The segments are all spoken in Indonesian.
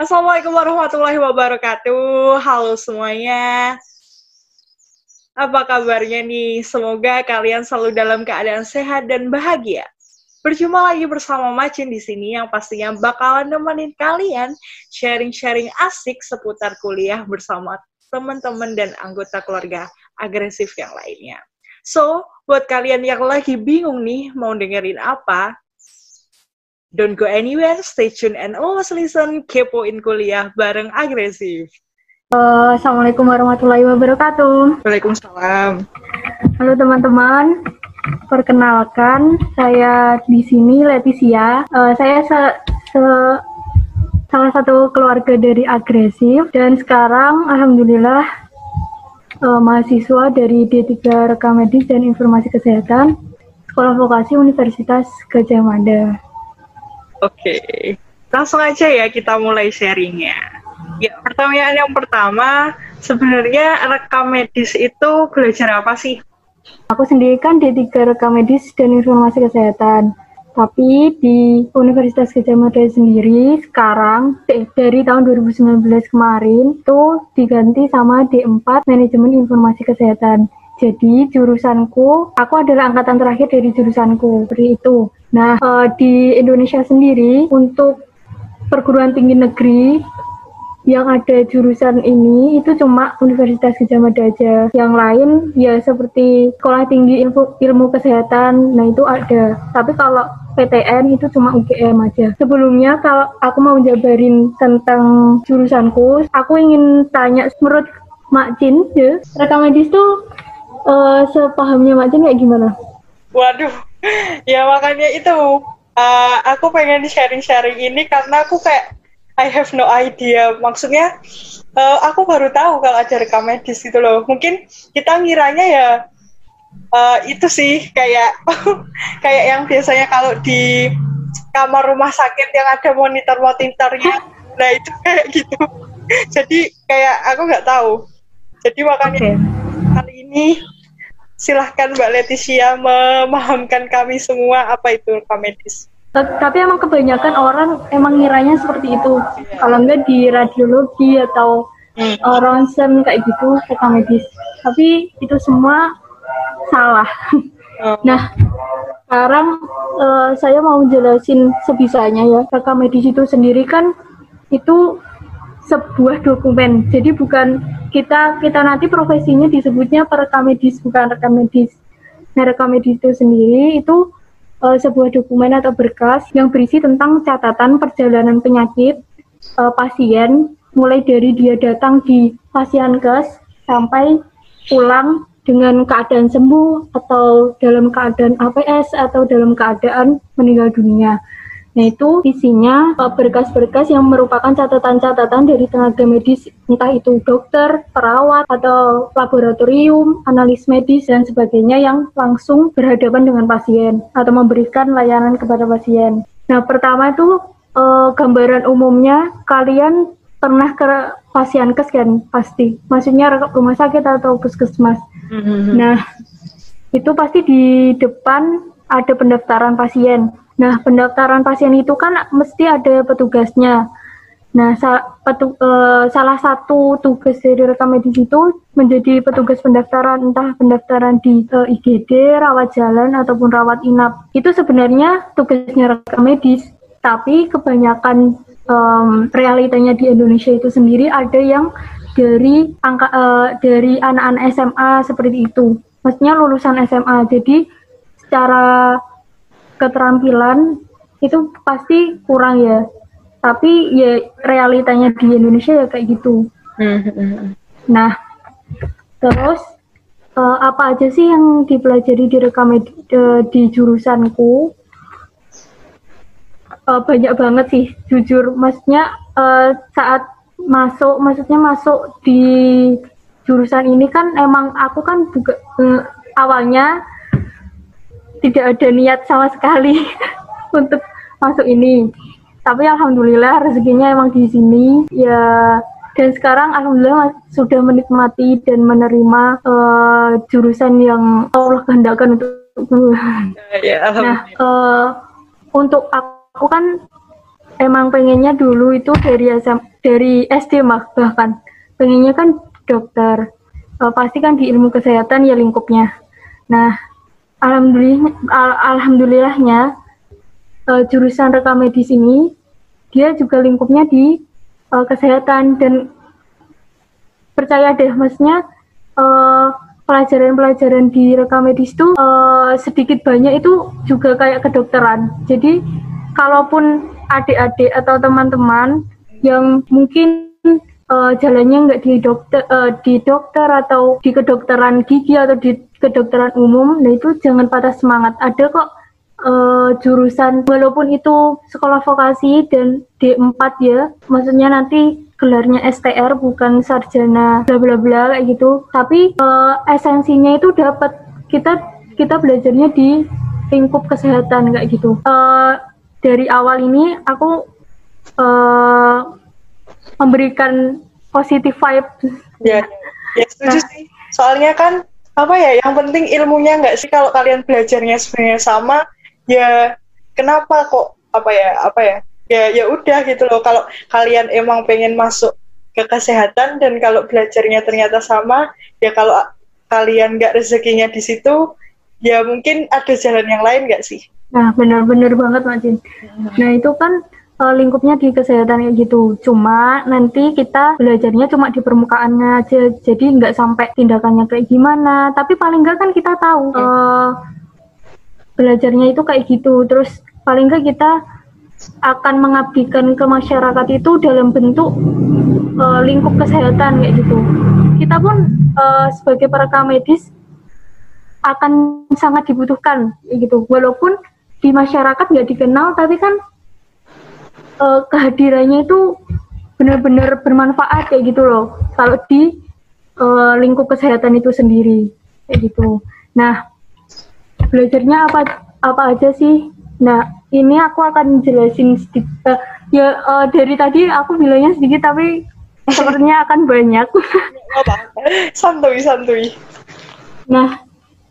Assalamualaikum warahmatullahi wabarakatuh. Halo semuanya. Apa kabarnya nih? Semoga kalian selalu dalam keadaan sehat dan bahagia. Berjumpa lagi bersama Macin di sini yang pastinya bakalan nemenin kalian sharing-sharing asik seputar kuliah bersama teman-teman dan anggota keluarga agresif yang lainnya. So, buat kalian yang lagi bingung nih mau dengerin apa, don't go anywhere, stay tune and always listen, kepoin kuliah bareng agresif. Uh, Assalamualaikum warahmatullahi wabarakatuh. Waalaikumsalam. Halo teman-teman, perkenalkan saya di sini Leticia. Uh, saya se, se salah satu keluarga dari agresif dan sekarang alhamdulillah uh, mahasiswa dari D3 Rekam Medis dan Informasi Kesehatan Sekolah Vokasi Universitas Gajah Mada. Oke, langsung aja ya kita mulai sharingnya. Ya, pertanyaan yang pertama, sebenarnya rekam medis itu belajar apa sih? Aku sendiri kan D3 Rekam Medis dan Informasi Kesehatan. Tapi di Universitas Gajah Mada sendiri sekarang dari tahun 2019 kemarin tuh diganti sama D4 Manajemen Informasi Kesehatan. Jadi jurusanku, aku adalah angkatan terakhir dari jurusanku, seperti itu. Nah, uh, di Indonesia sendiri untuk perguruan tinggi negeri yang ada jurusan ini itu cuma Universitas Gajah Mada aja. Yang lain ya seperti Sekolah Tinggi Ilmu, Ilmu Kesehatan, nah itu ada. Tapi kalau PTN itu cuma UGM aja. Sebelumnya kalau aku mau jabarin tentang jurusanku, aku ingin tanya menurut Mak Cin, ya, rekam medis tuh uh, sepahamnya Mak Cin kayak gimana? Waduh, ya makanya itu uh, aku pengen sharing-sharing ini karena aku kayak I have no idea. Maksudnya uh, aku baru tahu kalau ada rekam medis gitu loh. Mungkin kita ngiranya ya uh, itu sih kayak kayak yang biasanya kalau di kamar rumah sakit yang ada monitor-monitornya. Nah itu kayak gitu. Jadi kayak aku nggak tahu. Jadi makanya okay. Kali ini. Silahkan Mbak Leticia memahamkan kami semua apa itu rekam medis tapi emang kebanyakan orang emang ngiranya seperti itu. Kalau enggak di radiologi atau hmm. uh, ronsen kayak gitu rekam medis tapi itu semua salah. Oh. nah sekarang uh, saya mau jelasin sebisanya ya. Rekam medis itu sendiri kan itu sebuah dokumen jadi bukan kita kita nanti profesinya disebutnya perekam medis bukan rekam medis nah rekam medis itu sendiri itu uh, sebuah dokumen atau berkas yang berisi tentang catatan perjalanan penyakit uh, pasien mulai dari dia datang di pasienkes sampai pulang dengan keadaan sembuh atau dalam keadaan APS atau dalam keadaan meninggal dunia. Nah itu isinya e, berkas-berkas yang merupakan catatan-catatan dari tenaga medis, entah itu dokter, perawat, atau laboratorium, analis medis, dan sebagainya yang langsung berhadapan dengan pasien atau memberikan layanan kepada pasien. Nah pertama itu eh, gambaran umumnya kalian pernah ke pasien kes kan pasti, maksudnya rumah sakit atau puskesmas. Mm-hmm. Nah itu pasti di depan ada pendaftaran pasien Nah, pendaftaran pasien itu kan mesti ada petugasnya. Nah, sa petu uh, salah satu tugas dari rekam medis itu menjadi petugas pendaftaran, entah pendaftaran di uh, eh, IGD, rawat jalan, ataupun rawat inap. Itu sebenarnya tugasnya rekam medis, tapi kebanyakan um, realitanya di Indonesia itu sendiri ada yang dari angka uh, dari anak-anak SMA seperti itu. Maksudnya lulusan SMA. Jadi secara keterampilan itu pasti kurang ya. Tapi ya realitanya di Indonesia ya kayak gitu. Hmm. nah terus uh, apa aja sih yang dipelajari di rekam di, uh, di jurusanku? Uh, banyak banget sih jujur. Maksudnya uh, saat masuk maksudnya masuk di jurusan ini kan emang aku kan juga uh, awalnya tidak ada niat sama sekali untuk masuk ini. Tapi alhamdulillah rezekinya emang di sini. Ya dan sekarang alhamdulillah sudah menikmati dan menerima uh, jurusan yang Allah kehendakkan untuk ya, nah uh, untuk aku kan emang pengennya dulu itu dari SM, dari SD mah bahkan. Pengennya kan dokter. Uh, pasti kan di ilmu kesehatan ya lingkupnya. Nah alhamdulillah al alhamdulillahnya uh, jurusan rekam medis ini dia juga lingkupnya di uh, kesehatan dan percaya deh maksudnya uh, pelajaran-pelajaran di rekam medis itu uh, sedikit banyak itu juga kayak kedokteran. Jadi kalaupun adik-adik atau teman-teman yang mungkin uh, jalannya nggak di dokter uh, di dokter atau di kedokteran gigi atau di kedokteran umum, nah itu jangan patah semangat. Ada kok uh, jurusan walaupun itu sekolah vokasi dan D4 ya, maksudnya nanti gelarnya STR bukan sarjana bla bla bla kayak gitu. Tapi uh, esensinya itu dapat kita kita belajarnya di lingkup kesehatan kayak gitu. Uh, dari awal ini aku uh, memberikan positif vibe. Ya, ya setuju nah. sih. Soalnya kan apa ya, yang penting ilmunya nggak sih? Kalau kalian belajarnya sebenarnya sama, ya kenapa kok apa ya apa ya ya ya udah gitu loh. Kalau kalian emang pengen masuk ke kesehatan dan kalau belajarnya ternyata sama ya kalau kalian nggak rezekinya di situ ya mungkin ada jalan yang lain nggak sih? Nah, benar-benar banget, Mbak Jin. Nah, itu kan uh, lingkupnya di kesehatan kayak gitu. Cuma nanti kita belajarnya cuma di permukaannya aja. Jadi nggak sampai tindakannya kayak gimana. Tapi paling nggak kan kita tahu uh, belajarnya itu kayak gitu. Terus paling nggak kita akan mengabdikan ke masyarakat itu dalam bentuk uh, lingkup kesehatan kayak gitu. Kita pun uh, sebagai perekam medis akan sangat dibutuhkan gitu. Walaupun di masyarakat nggak dikenal tapi kan uh, kehadirannya itu benar-benar bermanfaat kayak gitu loh. Kalau di uh, lingkup kesehatan itu sendiri kayak gitu. Nah belajarnya apa apa aja sih? Nah ini aku akan jelasin sedikit uh, ya uh, dari tadi aku bilangnya sedikit tapi sepertinya akan banyak. Santuy santuy. Nah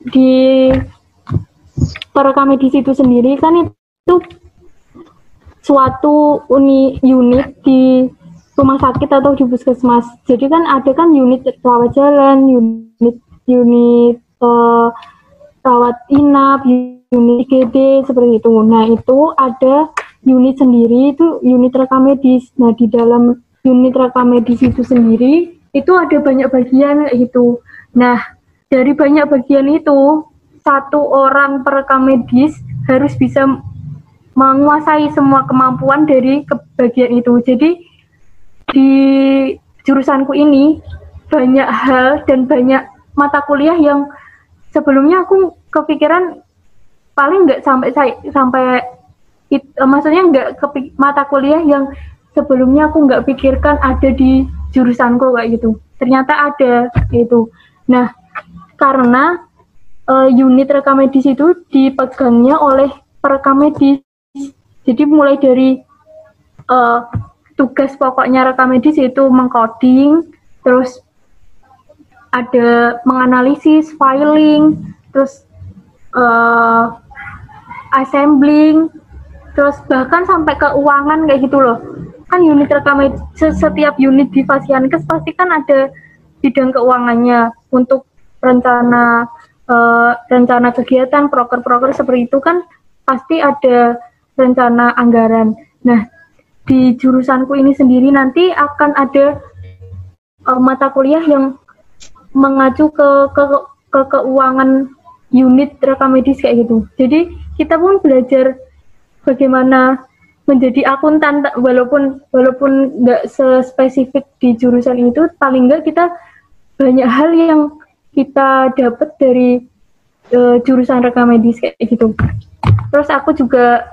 di perekam medis itu sendiri kan itu suatu uni unit di rumah sakit atau di puskesmas. Jadi kan ada kan unit rawat jalan, unit unit uh, rawat inap, unit IGD seperti itu. Nah itu ada unit sendiri itu unit rekam medis. Nah di dalam unit rekam medis itu sendiri itu ada banyak bagian gitu. Nah dari banyak bagian itu satu orang perekam medis harus bisa menguasai semua kemampuan dari kebagian itu. Jadi di jurusanku ini banyak hal dan banyak mata kuliah yang sebelumnya aku kepikiran paling nggak sampai sampai it, maksudnya nggak kepik, mata kuliah yang sebelumnya aku nggak pikirkan ada di jurusanku kayak gitu. Ternyata ada itu. Nah, karena uh, unit rekam medis itu dipegangnya oleh perekam medis. Jadi mulai dari uh, tugas pokoknya rekam medis itu mengcoding, terus ada menganalisis, filing, terus uh, assembling, terus bahkan sampai keuangan kayak gitu loh. Kan unit rekam medis, setiap unit di Fasiankes pasti kan ada bidang keuangannya untuk rencana uh, rencana kegiatan proker-proker seperti itu kan pasti ada rencana anggaran. Nah, di jurusanku ini sendiri nanti akan ada uh, mata kuliah yang mengacu ke, ke ke keuangan unit rekam medis kayak gitu. Jadi kita pun belajar bagaimana menjadi akuntan walaupun walaupun nggak sespesifik di jurusan itu paling nggak kita banyak hal yang kita dapat dari uh, jurusan rekam medis kayak gitu. Terus aku juga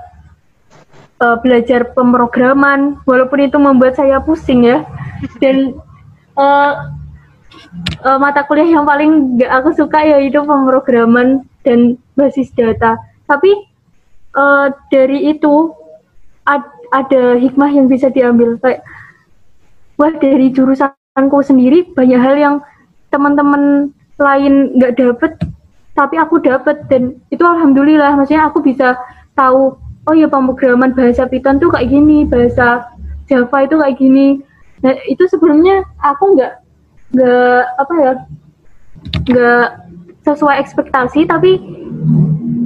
uh, belajar pemrograman, walaupun itu membuat saya pusing ya. Dan uh, uh, mata kuliah yang paling gak aku suka yaitu pemrograman dan basis data. Tapi uh, dari itu ad, ada hikmah yang bisa diambil kayak wah dari jurusanku sendiri banyak hal yang teman-teman lain nggak dapet tapi aku dapet dan itu alhamdulillah maksudnya aku bisa tahu oh ya pemrograman bahasa Python tuh kayak gini bahasa Java itu kayak gini. Nah itu sebelumnya aku nggak nggak apa ya nggak sesuai ekspektasi tapi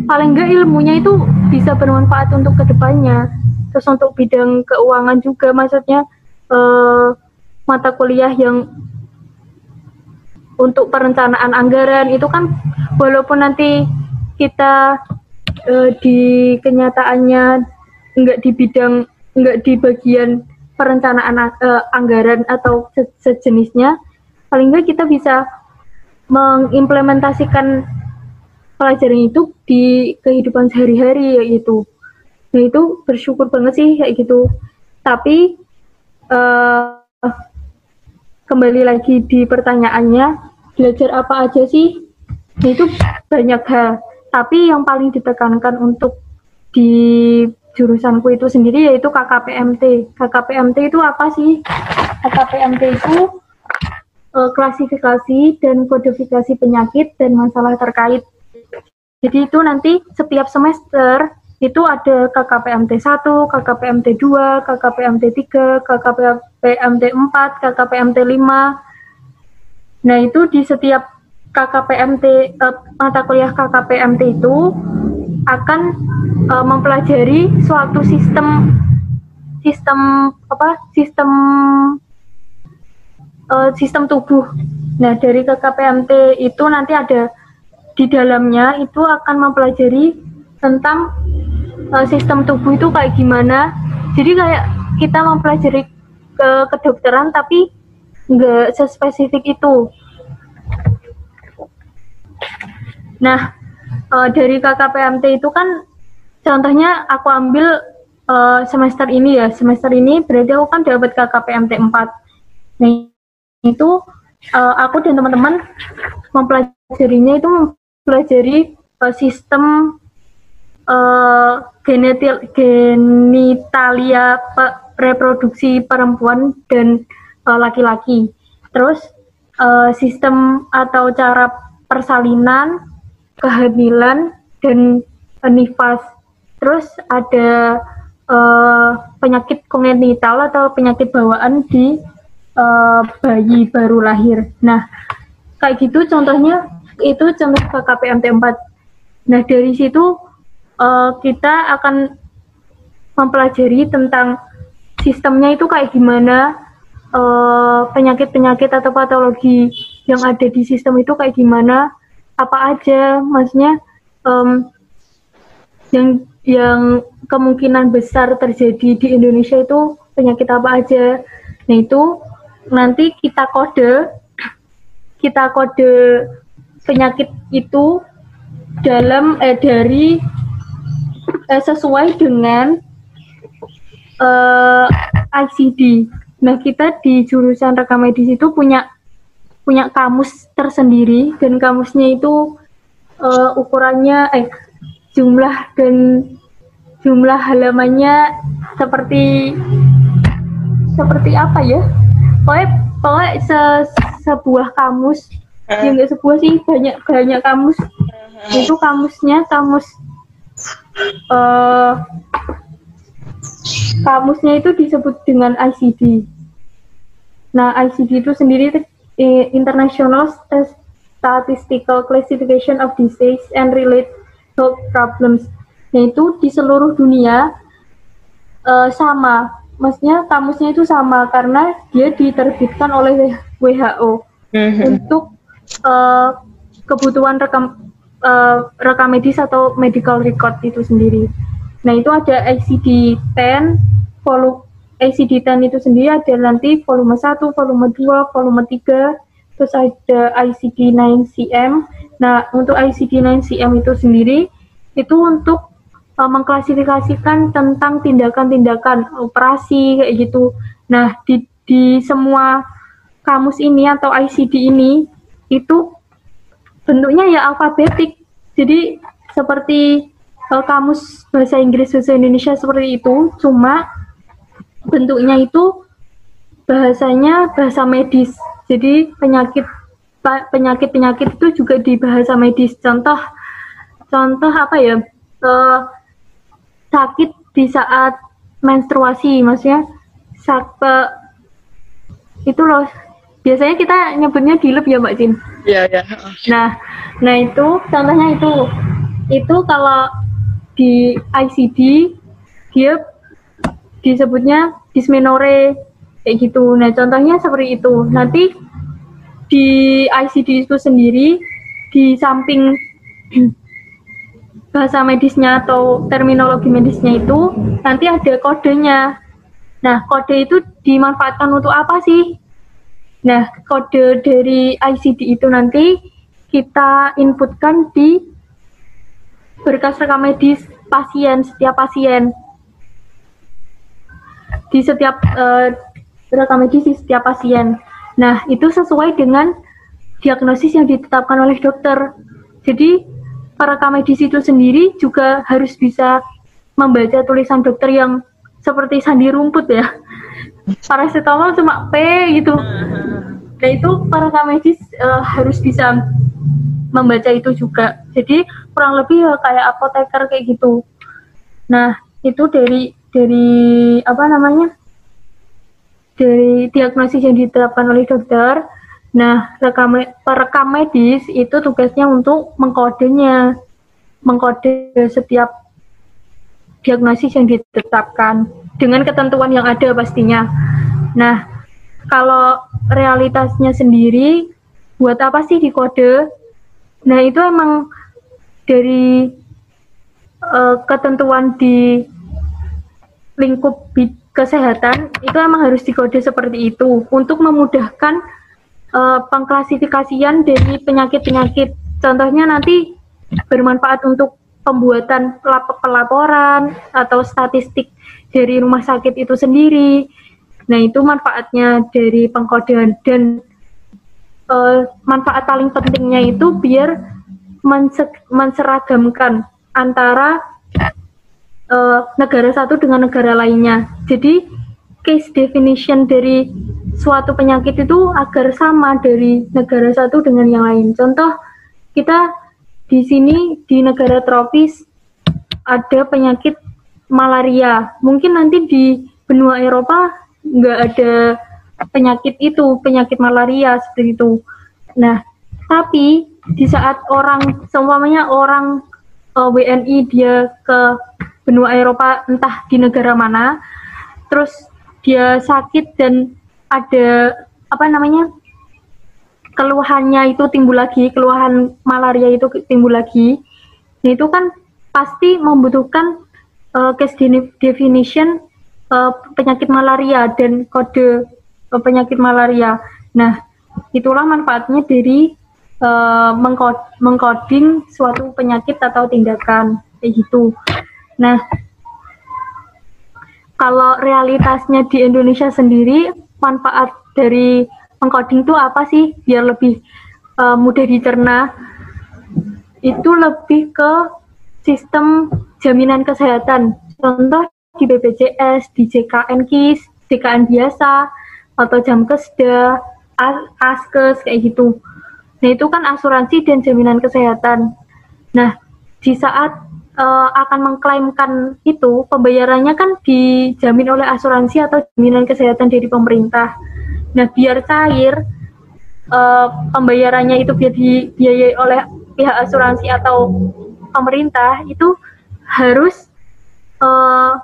paling nggak ilmunya itu bisa bermanfaat untuk ke depannya. Terus untuk bidang keuangan juga maksudnya eh, mata kuliah yang untuk perencanaan anggaran itu kan walaupun nanti kita eh, di kenyataannya nggak di bidang nggak di bagian perencanaan uh, anggaran atau se sejenisnya, paling nggak kita bisa mengimplementasikan pelajaran itu di kehidupan sehari-hari yaitu. Nah itu bersyukur banget sih kayak gitu. Tapi uh, kembali lagi di pertanyaannya, belajar apa aja sih? Itu banyak hal. Tapi yang paling ditekankan untuk di jurusanku itu sendiri yaitu KKPMT. KKPMT itu apa sih? KKPMT itu uh, klasifikasi dan kodifikasi penyakit dan masalah terkait. Jadi itu nanti setiap semester itu ada KKPMT 1, KKPMT 2, KKPMT 3, KKPMT 4, KKPMT 5. Nah, itu di setiap KKPMT uh, eh, mata kuliah KKPMT itu akan uh, mempelajari suatu sistem sistem apa sistem uh, sistem tubuh. Nah dari KKPMT itu nanti ada di dalamnya itu akan mempelajari tentang uh, sistem tubuh itu kayak gimana. Jadi kayak kita mempelajari ke kedokteran tapi nggak sespesifik itu. Nah, uh, dari KKPMT itu kan contohnya aku ambil uh, semester ini ya. Semester ini berarti aku kan dapat KKPMT 4 nah itu uh, aku dan teman-teman mempelajarinya itu mempelajari uh, sistem uh, genetil genitalia pe reproduksi perempuan dan laki-laki. Uh, terus uh, sistem atau cara persalinan kehamilan dan nifas. Terus ada uh, penyakit kongenital atau penyakit bawaan di uh, bayi baru lahir. Nah, kayak gitu contohnya itu contoh KKPMT 4. Nah, dari situ uh, kita akan mempelajari tentang sistemnya itu kayak gimana, penyakit-penyakit uh, atau patologi yang ada di sistem itu kayak gimana, apa aja maksudnya um, yang yang kemungkinan besar terjadi di Indonesia itu penyakit apa aja nah itu nanti kita kode kita kode penyakit itu dalam eh, dari eh, sesuai dengan eh, ICD. Nah kita di jurusan rekam medis itu punya punya kamus tersendiri dan kamusnya itu uh, ukurannya eh jumlah dan jumlah halamannya seperti seperti apa ya pokoknya pokoknya se, sebuah kamus uh. ya enggak sebuah sih banyak banyak kamus uh. itu kamusnya kamus uh, kamusnya itu disebut dengan ICD nah ICD itu sendiri International Statistical Classification of Disease and Related Health Problems. Yaitu di seluruh dunia uh, sama, maksudnya kamusnya itu sama karena dia diterbitkan oleh WHO mm-hmm. untuk uh, kebutuhan rekam uh, rekam medis atau medical record itu sendiri. Nah itu ada ICD-10, volume ICD-10 itu sendiri ada nanti volume 1, volume 2, volume 3, terus ada ICD-9-CM. Nah, untuk ICD-9-CM itu sendiri, itu untuk uh, mengklasifikasikan tentang tindakan-tindakan operasi kayak gitu. Nah, di, di semua kamus ini atau ICD ini, itu bentuknya ya alfabetik. Jadi, seperti uh, kamus bahasa Inggris bahasa Indonesia seperti itu, cuma bentuknya itu bahasanya bahasa medis. Jadi penyakit penyakit penyakit itu juga di bahasa medis. Contoh contoh apa ya? Uh, sakit di saat menstruasi, maksudnya sakit itu loh biasanya kita nyebutnya dilep ya Mbak Jin. Iya ya. Nah, nah itu contohnya itu itu kalau di ICD dia disebutnya dismenore kayak gitu. Nah contohnya seperti itu. Nanti di ICD itu sendiri di samping bahasa medisnya atau terminologi medisnya itu nanti ada kodenya. Nah, kode itu dimanfaatkan untuk apa sih? Nah, kode dari ICD itu nanti kita inputkan di berkas rekam medis pasien, setiap pasien. Di setiap uh, rekam medis di setiap pasien. Nah, itu sesuai dengan diagnosis yang ditetapkan oleh dokter. Jadi, perekam medis itu sendiri juga harus bisa membaca tulisan dokter yang seperti sandi rumput ya paracetamol cuma P gitu nah itu para medis uh, harus bisa membaca itu juga jadi kurang lebih ya kayak apoteker kayak gitu nah itu dari dari apa namanya dari diagnosis yang diterapkan oleh dokter nah rekam perekam medis itu tugasnya untuk mengkodenya mengkode setiap diagnosis yang ditetapkan dengan ketentuan yang ada pastinya. Nah, kalau realitasnya sendiri buat apa sih di kode? Nah, itu emang dari uh, ketentuan di lingkup kesehatan itu emang harus dikode seperti itu untuk memudahkan uh, pengklasifikasian dari penyakit-penyakit. Contohnya nanti bermanfaat untuk pembuatan pelaporan atau statistik dari rumah sakit itu sendiri. Nah, itu manfaatnya dari pengkodean dan uh, manfaat paling pentingnya itu biar mense menseragamkan antara uh, negara satu dengan negara lainnya. Jadi case definition dari suatu penyakit itu agar sama dari negara satu dengan yang lain. Contoh kita di sini di negara tropis ada penyakit malaria. Mungkin nanti di benua Eropa nggak ada penyakit itu, penyakit malaria seperti itu. Nah, tapi di saat orang semuanya orang eh, WNI dia ke benua Eropa entah di negara mana, terus dia sakit dan ada apa namanya keluhannya itu timbul lagi, keluhan malaria itu timbul lagi, nah itu kan pasti membutuhkan uh, case definition uh, penyakit malaria dan kode uh, penyakit malaria. Nah, itulah manfaatnya dari uh, mengkod mengkoding suatu penyakit atau tindakan kayak gitu. Nah, kalau realitasnya di Indonesia sendiri manfaat dari mengcoding itu apa sih biar lebih uh, mudah dicerna itu lebih ke sistem jaminan kesehatan contoh di BPJS, di JKN KIS, JKN biasa atau jam kesda, askes kayak gitu. Nah itu kan asuransi dan jaminan kesehatan. Nah di saat uh, akan mengklaimkan itu pembayarannya kan dijamin oleh asuransi atau jaminan kesehatan dari pemerintah. Nah, biar cair uh, pembayarannya itu biar dibiayai oleh pihak asuransi atau pemerintah itu harus uh,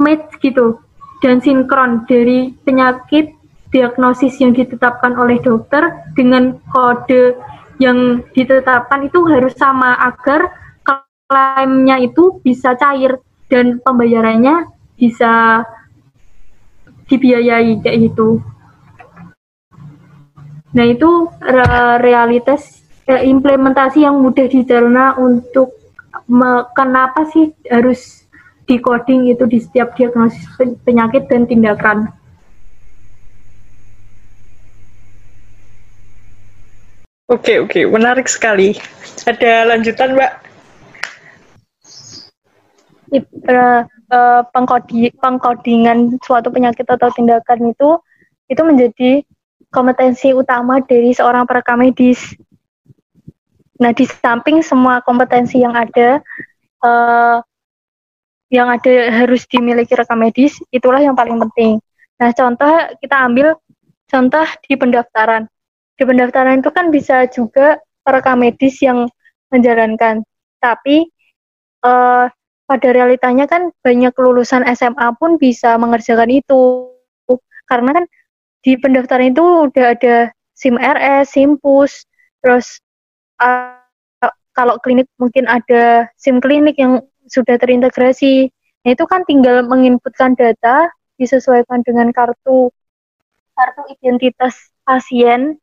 match gitu dan sinkron dari penyakit diagnosis yang ditetapkan oleh dokter dengan kode yang ditetapkan itu harus sama agar klaimnya itu bisa cair dan pembayarannya bisa dibiayai kayak gitu. Nah itu realitas implementasi yang mudah dicerna untuk kenapa sih harus di coding itu di setiap diagnosis penyakit dan tindakan. Oke oke menarik sekali. Ada lanjutan mbak? Uh, pengkodi, pengkodingan suatu penyakit atau tindakan itu itu menjadi kompetensi utama dari seorang perekam medis. Nah, di samping semua kompetensi yang ada, uh, yang ada harus dimiliki rekam medis, itulah yang paling penting. Nah, contoh kita ambil contoh di pendaftaran. Di pendaftaran itu kan bisa juga rekam medis yang menjalankan. Tapi uh, pada realitanya kan banyak lulusan SMA pun bisa mengerjakan itu. Karena kan di pendaftaran itu udah ada SIM RS, SIMPUS, terus uh, kalau klinik mungkin ada SIM klinik yang sudah terintegrasi. Nah, itu kan tinggal menginputkan data disesuaikan dengan kartu kartu identitas pasien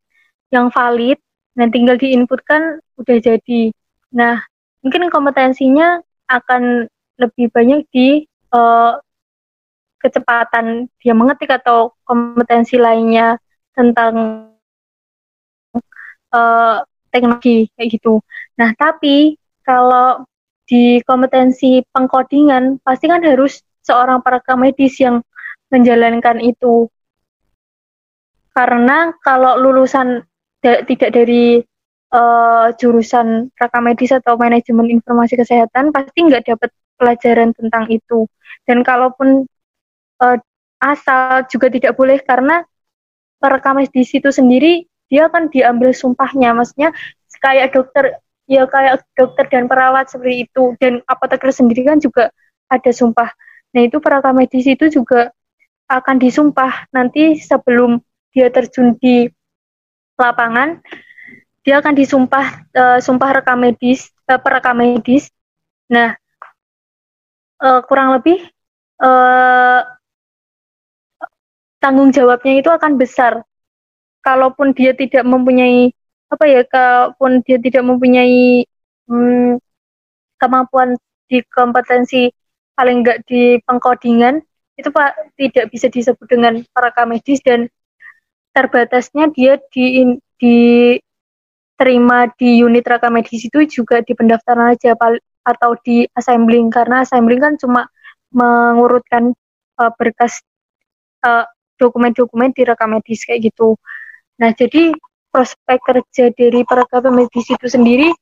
yang valid dan tinggal diinputkan udah jadi. Nah, mungkin kompetensinya akan lebih banyak di uh, kecepatan dia mengetik atau kompetensi lainnya tentang uh, teknologi kayak gitu. Nah, tapi kalau di kompetensi pengkodingan pasti kan harus seorang perekam medis yang menjalankan itu. Karena kalau lulusan tidak dari uh, jurusan rekam medis atau manajemen informasi kesehatan pasti nggak dapat pelajaran tentang itu. Dan kalaupun uh, asal juga tidak boleh karena perekam medis itu sendiri dia akan diambil sumpahnya, maksudnya kayak dokter ya kayak dokter dan perawat seperti itu dan apoteker sendiri kan juga ada sumpah. Nah itu perekam medis itu juga akan disumpah nanti sebelum dia terjun di lapangan dia akan disumpah uh, sumpah rekam medis uh, perekam medis nah uh, kurang lebih uh, tanggung jawabnya itu akan besar. Kalaupun dia tidak mempunyai apa ya kalaupun dia tidak mempunyai hmm, kemampuan di kompetensi paling enggak di pengkodingan itu pak tidak bisa disebut dengan perekam medis dan terbatasnya dia di diterima di unit rekam medis itu juga di pendaftaran aja atau di assembling karena assembling kan cuma mengurutkan uh, berkas dokumen dokumen-dokumen di rekam medis kayak gitu. Nah, jadi prospek kerja dari perekam medis itu sendiri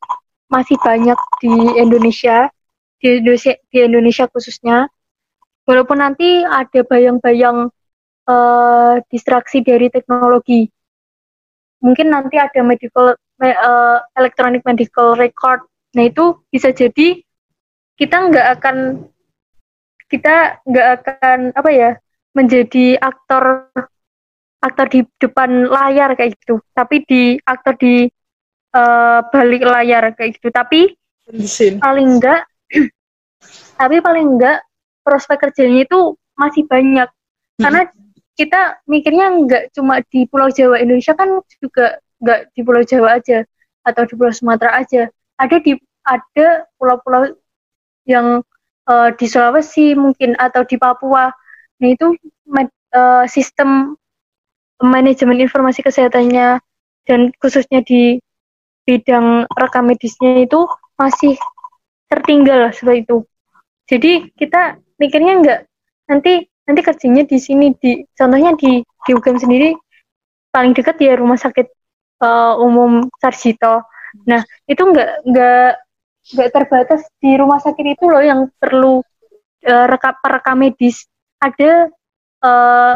masih banyak di Indonesia, di Indonesia, di Indonesia khususnya. Walaupun nanti ada bayang-bayang uh, distraksi dari teknologi. Mungkin nanti ada medical uh, electronic medical record. Nah itu bisa jadi kita nggak akan kita nggak akan apa ya menjadi aktor aktor di depan layar kayak gitu. Tapi di aktor di uh, balik layar kayak gitu. Tapi paling enggak tapi paling enggak prospek kerjanya itu masih banyak. Hmm. karena kita mikirnya nggak cuma di Pulau Jawa Indonesia kan juga nggak di Pulau Jawa aja atau di Pulau Sumatera aja ada di ada pulau-pulau yang uh, di Sulawesi mungkin atau di Papua nah itu uh, sistem manajemen informasi kesehatannya dan khususnya di bidang rekam medisnya itu masih tertinggal seperti itu jadi kita mikirnya nggak nanti nanti kerjanya di sini di contohnya di di UGM sendiri paling dekat ya rumah sakit uh, umum Sarjito. Nah itu nggak nggak nggak terbatas di rumah sakit itu loh yang perlu uh, rekam perekam medis. Ada uh,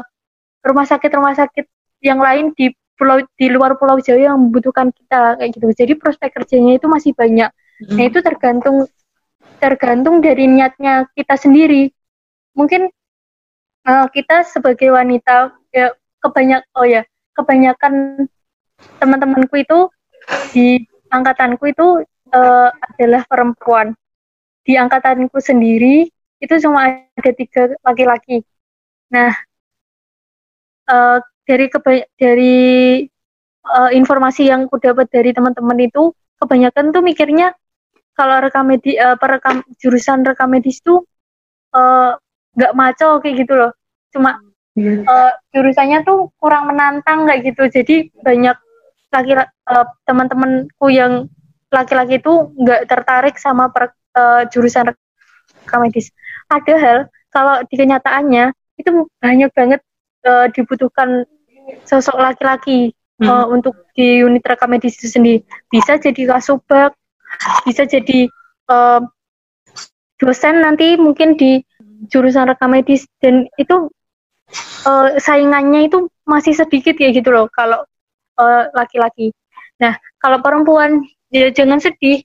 rumah sakit rumah sakit yang lain di pulau di luar Pulau Jawa yang membutuhkan kita kayak gitu. Jadi prospek kerjanya itu masih banyak. Mm. Nah itu tergantung tergantung dari niatnya kita sendiri. Mungkin uh, kita sebagai wanita ya kebanyak oh ya kebanyakan teman-temanku itu di angkatanku itu uh, adalah perempuan. Di angkatanku sendiri itu cuma ada tiga laki-laki. Nah uh, dari dari uh, informasi yang aku dapat dari teman-teman itu kebanyakan tuh mikirnya kalau rekam medis uh, perekam jurusan rekam medis tuh nggak uh, maco kayak gitu loh. Cuma uh, jurusannya tuh kurang menantang kayak gitu. Jadi banyak laki uh, teman-temanku yang laki-laki itu nggak tertarik sama per, uh, jurusan rekam medis. Padahal kalau di kenyataannya itu banyak banget uh, dibutuhkan sosok laki-laki hmm. uh, untuk di unit rekam medis itu sendiri. Bisa jadi kasubag bisa jadi uh, dosen nanti mungkin di jurusan rekam medis. Dan itu uh, saingannya itu masih sedikit ya gitu loh. Kalau eh, laki-laki. Nah, kalau perempuan ya jangan sedih.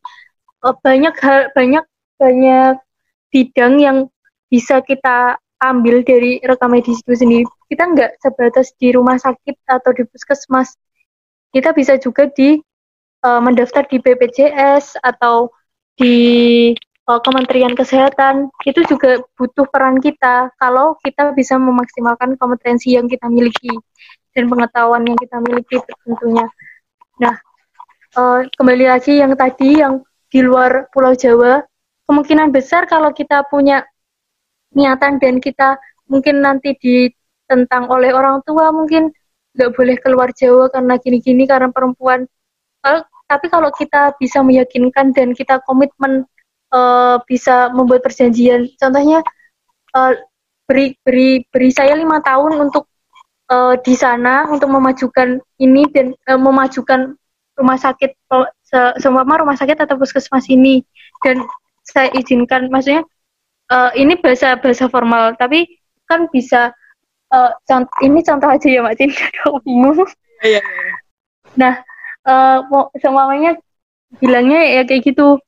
Uh, banyak hal banyak banyak bidang yang bisa kita ambil dari rekam medis itu sendiri. Kita nggak sebatas di rumah sakit atau di puskesmas. Kita bisa juga di uh, mendaftar di BPJS atau di uh, Kementerian Kesehatan itu juga butuh peran kita kalau kita bisa memaksimalkan kompetensi yang kita miliki dan pengetahuan yang kita miliki tentunya. Nah, uh, kembali lagi yang tadi yang di luar Pulau Jawa, kemungkinan besar kalau kita punya niatan dan kita mungkin nanti ditentang oleh orang tua mungkin nggak boleh keluar Jawa karena gini-gini karena perempuan. Uh, tapi kalau kita bisa meyakinkan dan kita komitmen uh, bisa membuat perjanjian. Contohnya uh, beri beri beri saya lima tahun untuk uh, di sana untuk memajukan ini dan uh, memajukan rumah sakit se semua rumah sakit atau puskesmas ini dan saya izinkan maksudnya uh, ini bahasa bahasa formal tapi kan bisa uh, contoh ini contoh aja ya Mbak bingung. Iya, iya, iya. Nah, uh, semuanya bilangnya ya kayak gitu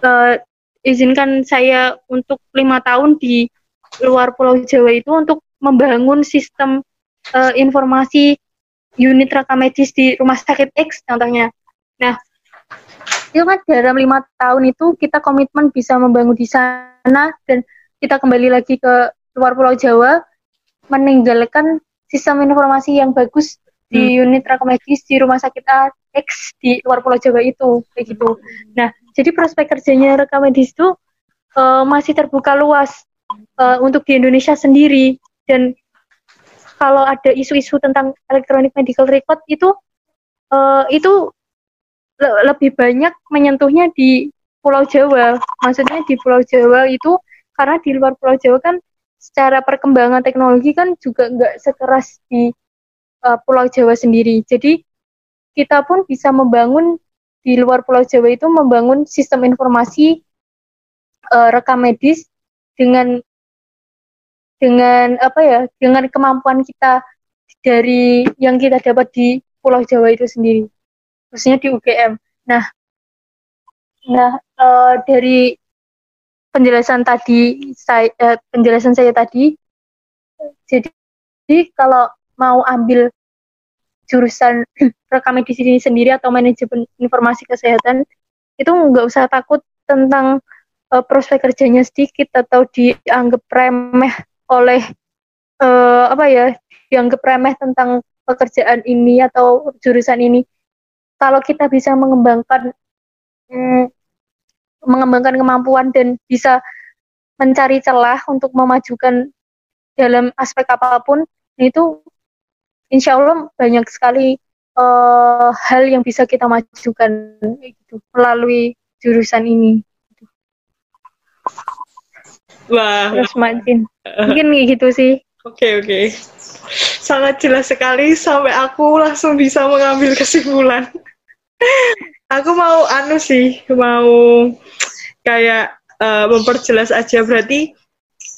uh, izinkan saya untuk lima tahun di luar Pulau Jawa itu untuk membangun sistem uh, informasi unit rekam medis di rumah sakit X contohnya. Nah, itu kan dalam lima tahun itu kita komitmen bisa membangun di sana dan kita kembali lagi ke luar Pulau Jawa meninggalkan sistem informasi yang bagus di hmm. unit rekam medis di rumah sakit A X di luar Pulau Jawa itu kayak gitu. Nah, jadi prospek kerjanya rekam medis itu uh, masih terbuka luas uh, untuk di Indonesia sendiri dan kalau ada isu-isu tentang electronic medical record itu uh, itu le lebih banyak menyentuhnya di Pulau Jawa. Maksudnya di Pulau Jawa itu karena di luar Pulau Jawa kan secara perkembangan teknologi kan juga nggak sekeras di uh, Pulau Jawa sendiri. Jadi kita pun bisa membangun di luar Pulau Jawa itu membangun sistem informasi uh, rekam medis dengan dengan apa ya dengan kemampuan kita dari yang kita dapat di Pulau Jawa itu sendiri khususnya di UGM. Nah, nah uh, dari penjelasan tadi saya uh, penjelasan saya tadi jadi kalau mau ambil jurusan rekam medis ini sendiri atau manajemen informasi kesehatan itu nggak usah takut tentang uh, prospek kerjanya sedikit atau dianggap remeh oleh uh, apa ya dianggap remeh tentang pekerjaan ini atau jurusan ini kalau kita bisa mengembangkan hmm, mengembangkan kemampuan dan bisa mencari celah untuk memajukan dalam aspek apa pun itu insya Allah banyak sekali uh, hal yang bisa kita majukan gitu melalui jurusan ini. Wah. Terus makin mungkin gitu sih. Oke okay, oke. Okay. Sangat jelas sekali sampai aku langsung bisa mengambil kesimpulan. aku mau anu sih mau kayak uh, memperjelas aja berarti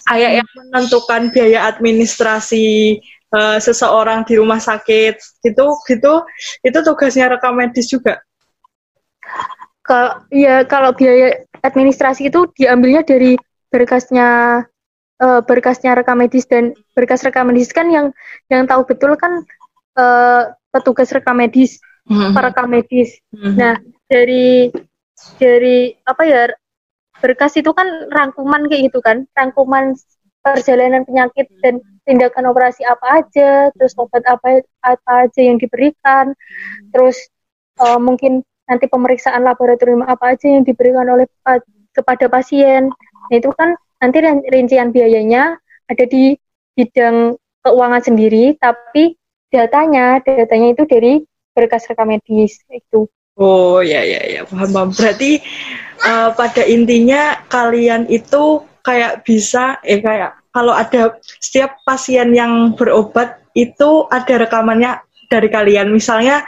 kayak yang menentukan biaya administrasi uh, seseorang di rumah sakit gitu gitu itu tugasnya rekam medis juga kalau ya kalau biaya administrasi itu diambilnya dari berkasnya uh, berkasnya rekam medis dan berkas rekam medis kan yang yang tahu betul kan uh, petugas rekam medis mm-hmm. rekam medis mm-hmm. nah dari dari apa ya berkas itu kan rangkuman kayak gitu kan rangkuman perjalanan penyakit dan tindakan operasi apa aja, terus obat apa apa aja yang diberikan, terus uh, mungkin nanti pemeriksaan laboratorium apa aja yang diberikan oleh kepada pasien. Nah, itu kan nanti rincian biayanya ada di bidang keuangan sendiri, tapi datanya datanya itu dari berkas rekam medis itu. Oh ya ya ya paham paham. Berarti uh, pada intinya kalian itu kayak bisa eh kayak kalau ada setiap pasien yang berobat itu ada rekamannya dari kalian. Misalnya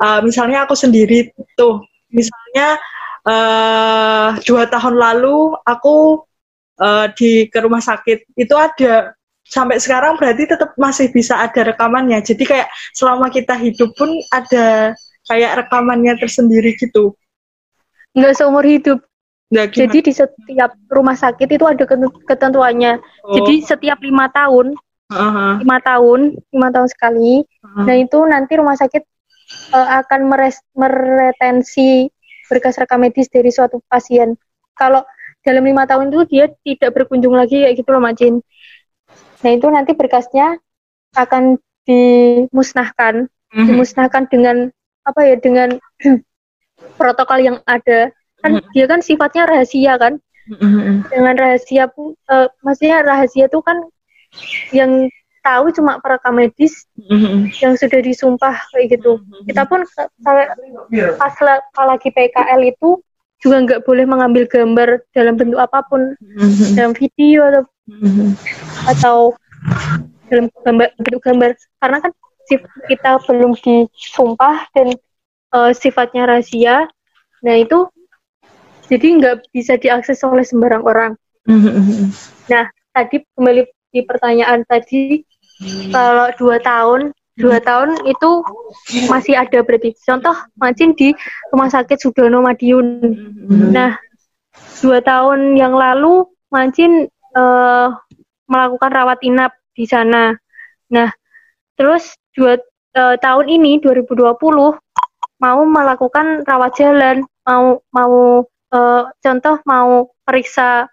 uh, misalnya aku sendiri tuh misalnya uh, dua tahun lalu aku uh, di ke rumah sakit itu ada sampai sekarang berarti tetap masih bisa ada rekamannya. Jadi kayak selama kita hidup pun ada kayak rekamannya tersendiri gitu. Enggak seumur hidup. Nah, Jadi di setiap rumah sakit itu ada ketentuannya. Oh. Jadi setiap lima tahun, lima uh-huh. tahun, lima tahun sekali. Uh-huh. Nah itu nanti rumah sakit uh, akan meres- meretensi berkas rekam medis dari suatu pasien. Kalau dalam lima tahun itu dia tidak berkunjung lagi kayak gitu loh Mak Jin. Nah itu nanti berkasnya akan dimusnahkan, mm-hmm. dimusnahkan dengan apa ya dengan protokol yang ada. Kan mm-hmm. dia kan sifatnya rahasia kan. Mm-hmm. Dengan rahasia pun, uh, maksudnya rahasia itu kan yang tahu cuma perekam medis mm-hmm. yang sudah disumpah kayak gitu. Mm-hmm. Kita pun pas lagi PKL itu juga nggak boleh mengambil gambar dalam bentuk apa pun mm-hmm. dalam video atau mm-hmm. atau dalam gambar bentuk gambar karena kan kita belum disumpah dan uh, sifatnya rahasia nah itu jadi nggak bisa diakses oleh sembarang orang mm-hmm. nah tadi kembali di pertanyaan tadi kalau dua tahun dua tahun itu masih ada berarti. Contoh macin di rumah sakit Sudono Madiun. Nah dua tahun yang lalu macin uh, melakukan rawat inap di sana. Nah terus dua uh, tahun ini 2020 mau melakukan rawat jalan. Mau mau uh, contoh mau periksa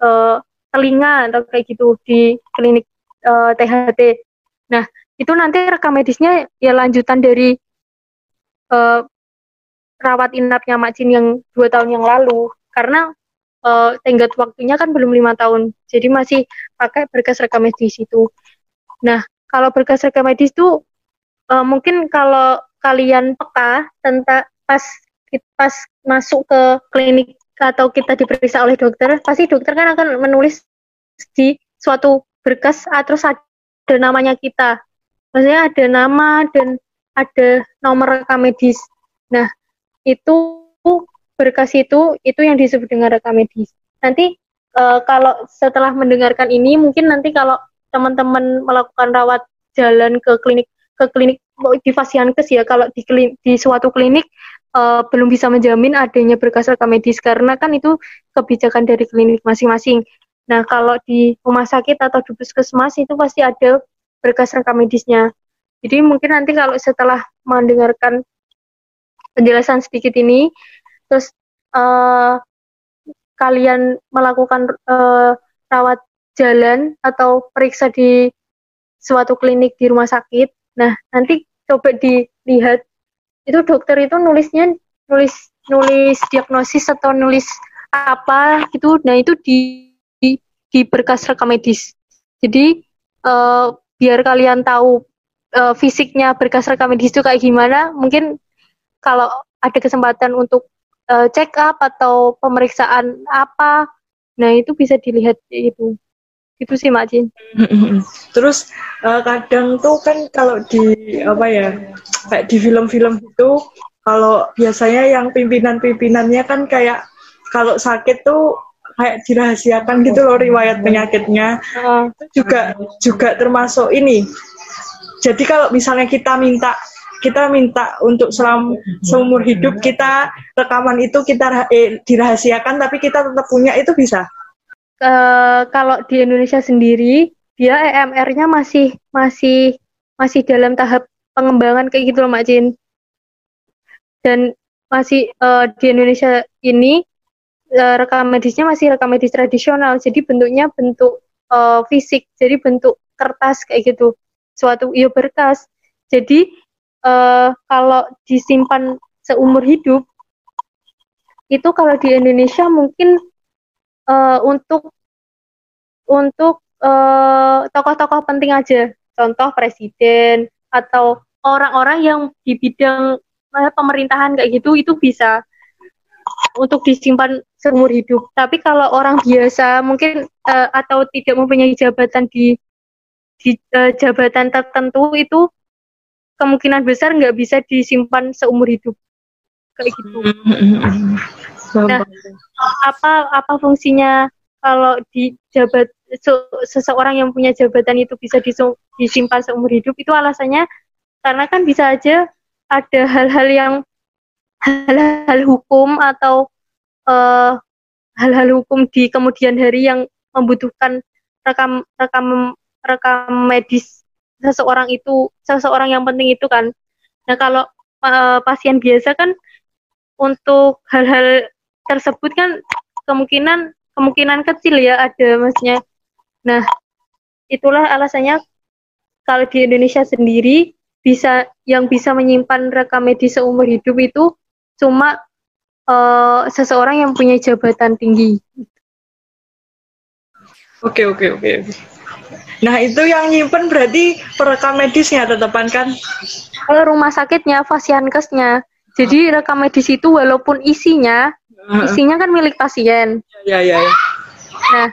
uh, telinga atau kayak gitu di klinik uh, THT nah itu nanti rekam medisnya ya lanjutan dari uh, rawat inapnya Mak Jin yang dua tahun yang lalu. Karena uh, tenggat waktunya kan belum lima tahun. Jadi masih pakai berkas rekam medis itu. Nah kalau berkas rekam medis itu uh, mungkin kalau kalian peka tentang pas pas masuk ke klinik atau kita diperiksa oleh dokter pasti dokter kan akan menulis di suatu berkas ah, terus ada namanya kita maksudnya ada nama dan ada nomor rekam medis. Nah, itu berkas itu itu yang disebut dengan rekam medis. Nanti uh, kalau setelah mendengarkan ini mungkin nanti kalau teman-teman melakukan rawat jalan ke klinik ke klinik di Fasiankes ya kalau di klinik, di suatu klinik uh, belum bisa menjamin adanya berkas rekam medis karena kan itu kebijakan dari klinik masing-masing. Nah, kalau di rumah sakit atau di puskesmas itu pasti ada berkas rekam medisnya. Jadi mungkin nanti kalau setelah mendengarkan penjelasan sedikit ini, terus uh, kalian melakukan uh, rawat jalan atau periksa di suatu klinik di rumah sakit, nah nanti coba dilihat itu dokter itu nulisnya nulis nulis diagnosis atau nulis apa gitu, nah itu di di, berkas rekam medis. Jadi uh, biar kalian tahu uh, fisiknya berkas rekam medis itu kayak gimana mungkin kalau ada kesempatan untuk uh, check up atau pemeriksaan apa nah itu bisa dilihat itu itu sih Mak Jin. Terus uh, kadang tuh kan kalau di apa ya kayak di film-film itu kalau biasanya yang pimpinan-pimpinannya kan kayak kalau sakit tuh kayak dirahasiakan gitu loh riwayat penyakitnya. Uh. juga juga termasuk ini. Jadi kalau misalnya kita minta kita minta untuk selam seumur hidup kita rekaman itu kita eh, dirahasiakan tapi kita tetap punya itu bisa? Uh, kalau di Indonesia sendiri dia EMR-nya masih masih masih dalam tahap pengembangan kayak gitu loh Mak Jin. Dan masih uh, di Indonesia ini uh, rekam medisnya masih rekam medis tradisional. Jadi bentuknya bentuk uh, fisik. Jadi bentuk kertas kayak gitu. Suatu iyo berkas. Jadi uh, kalau disimpan seumur hidup itu kalau di Indonesia mungkin uh, untuk untuk tokoh-tokoh uh, penting aja. Contoh presiden atau orang-orang yang di bidang pemerintahan kayak gitu itu bisa untuk disimpan seumur hidup. Tapi kalau orang biasa mungkin uh, atau tidak mempunyai jabatan di di uh, jabatan tertentu itu kemungkinan besar nggak bisa disimpan seumur hidup kayak gitu. Nah, apa apa fungsinya kalau di jabat seseorang yang punya jabatan itu bisa disimpan seumur hidup itu alasannya karena kan bisa aja ada hal-hal yang hal-hal hukum atau eh, hal-hal hukum di kemudian hari yang membutuhkan rekam rekam rekam medis seseorang itu seseorang yang penting itu kan. Nah kalau uh, pasien biasa kan untuk hal-hal tersebut kan kemungkinan kemungkinan kecil ya ada maksudnya. Nah itulah alasannya kalau di Indonesia sendiri bisa yang bisa menyimpan rekam medis seumur hidup itu cuma uh, seseorang yang punya jabatan tinggi. Oke oke oke. Nah itu yang nyimpen berarti perekam medisnya tetepan kan? Kalau rumah sakitnya, fasiankesnya. Jadi rekam medis itu walaupun isinya, isinya kan milik pasien. Iya iya. Ya. Nah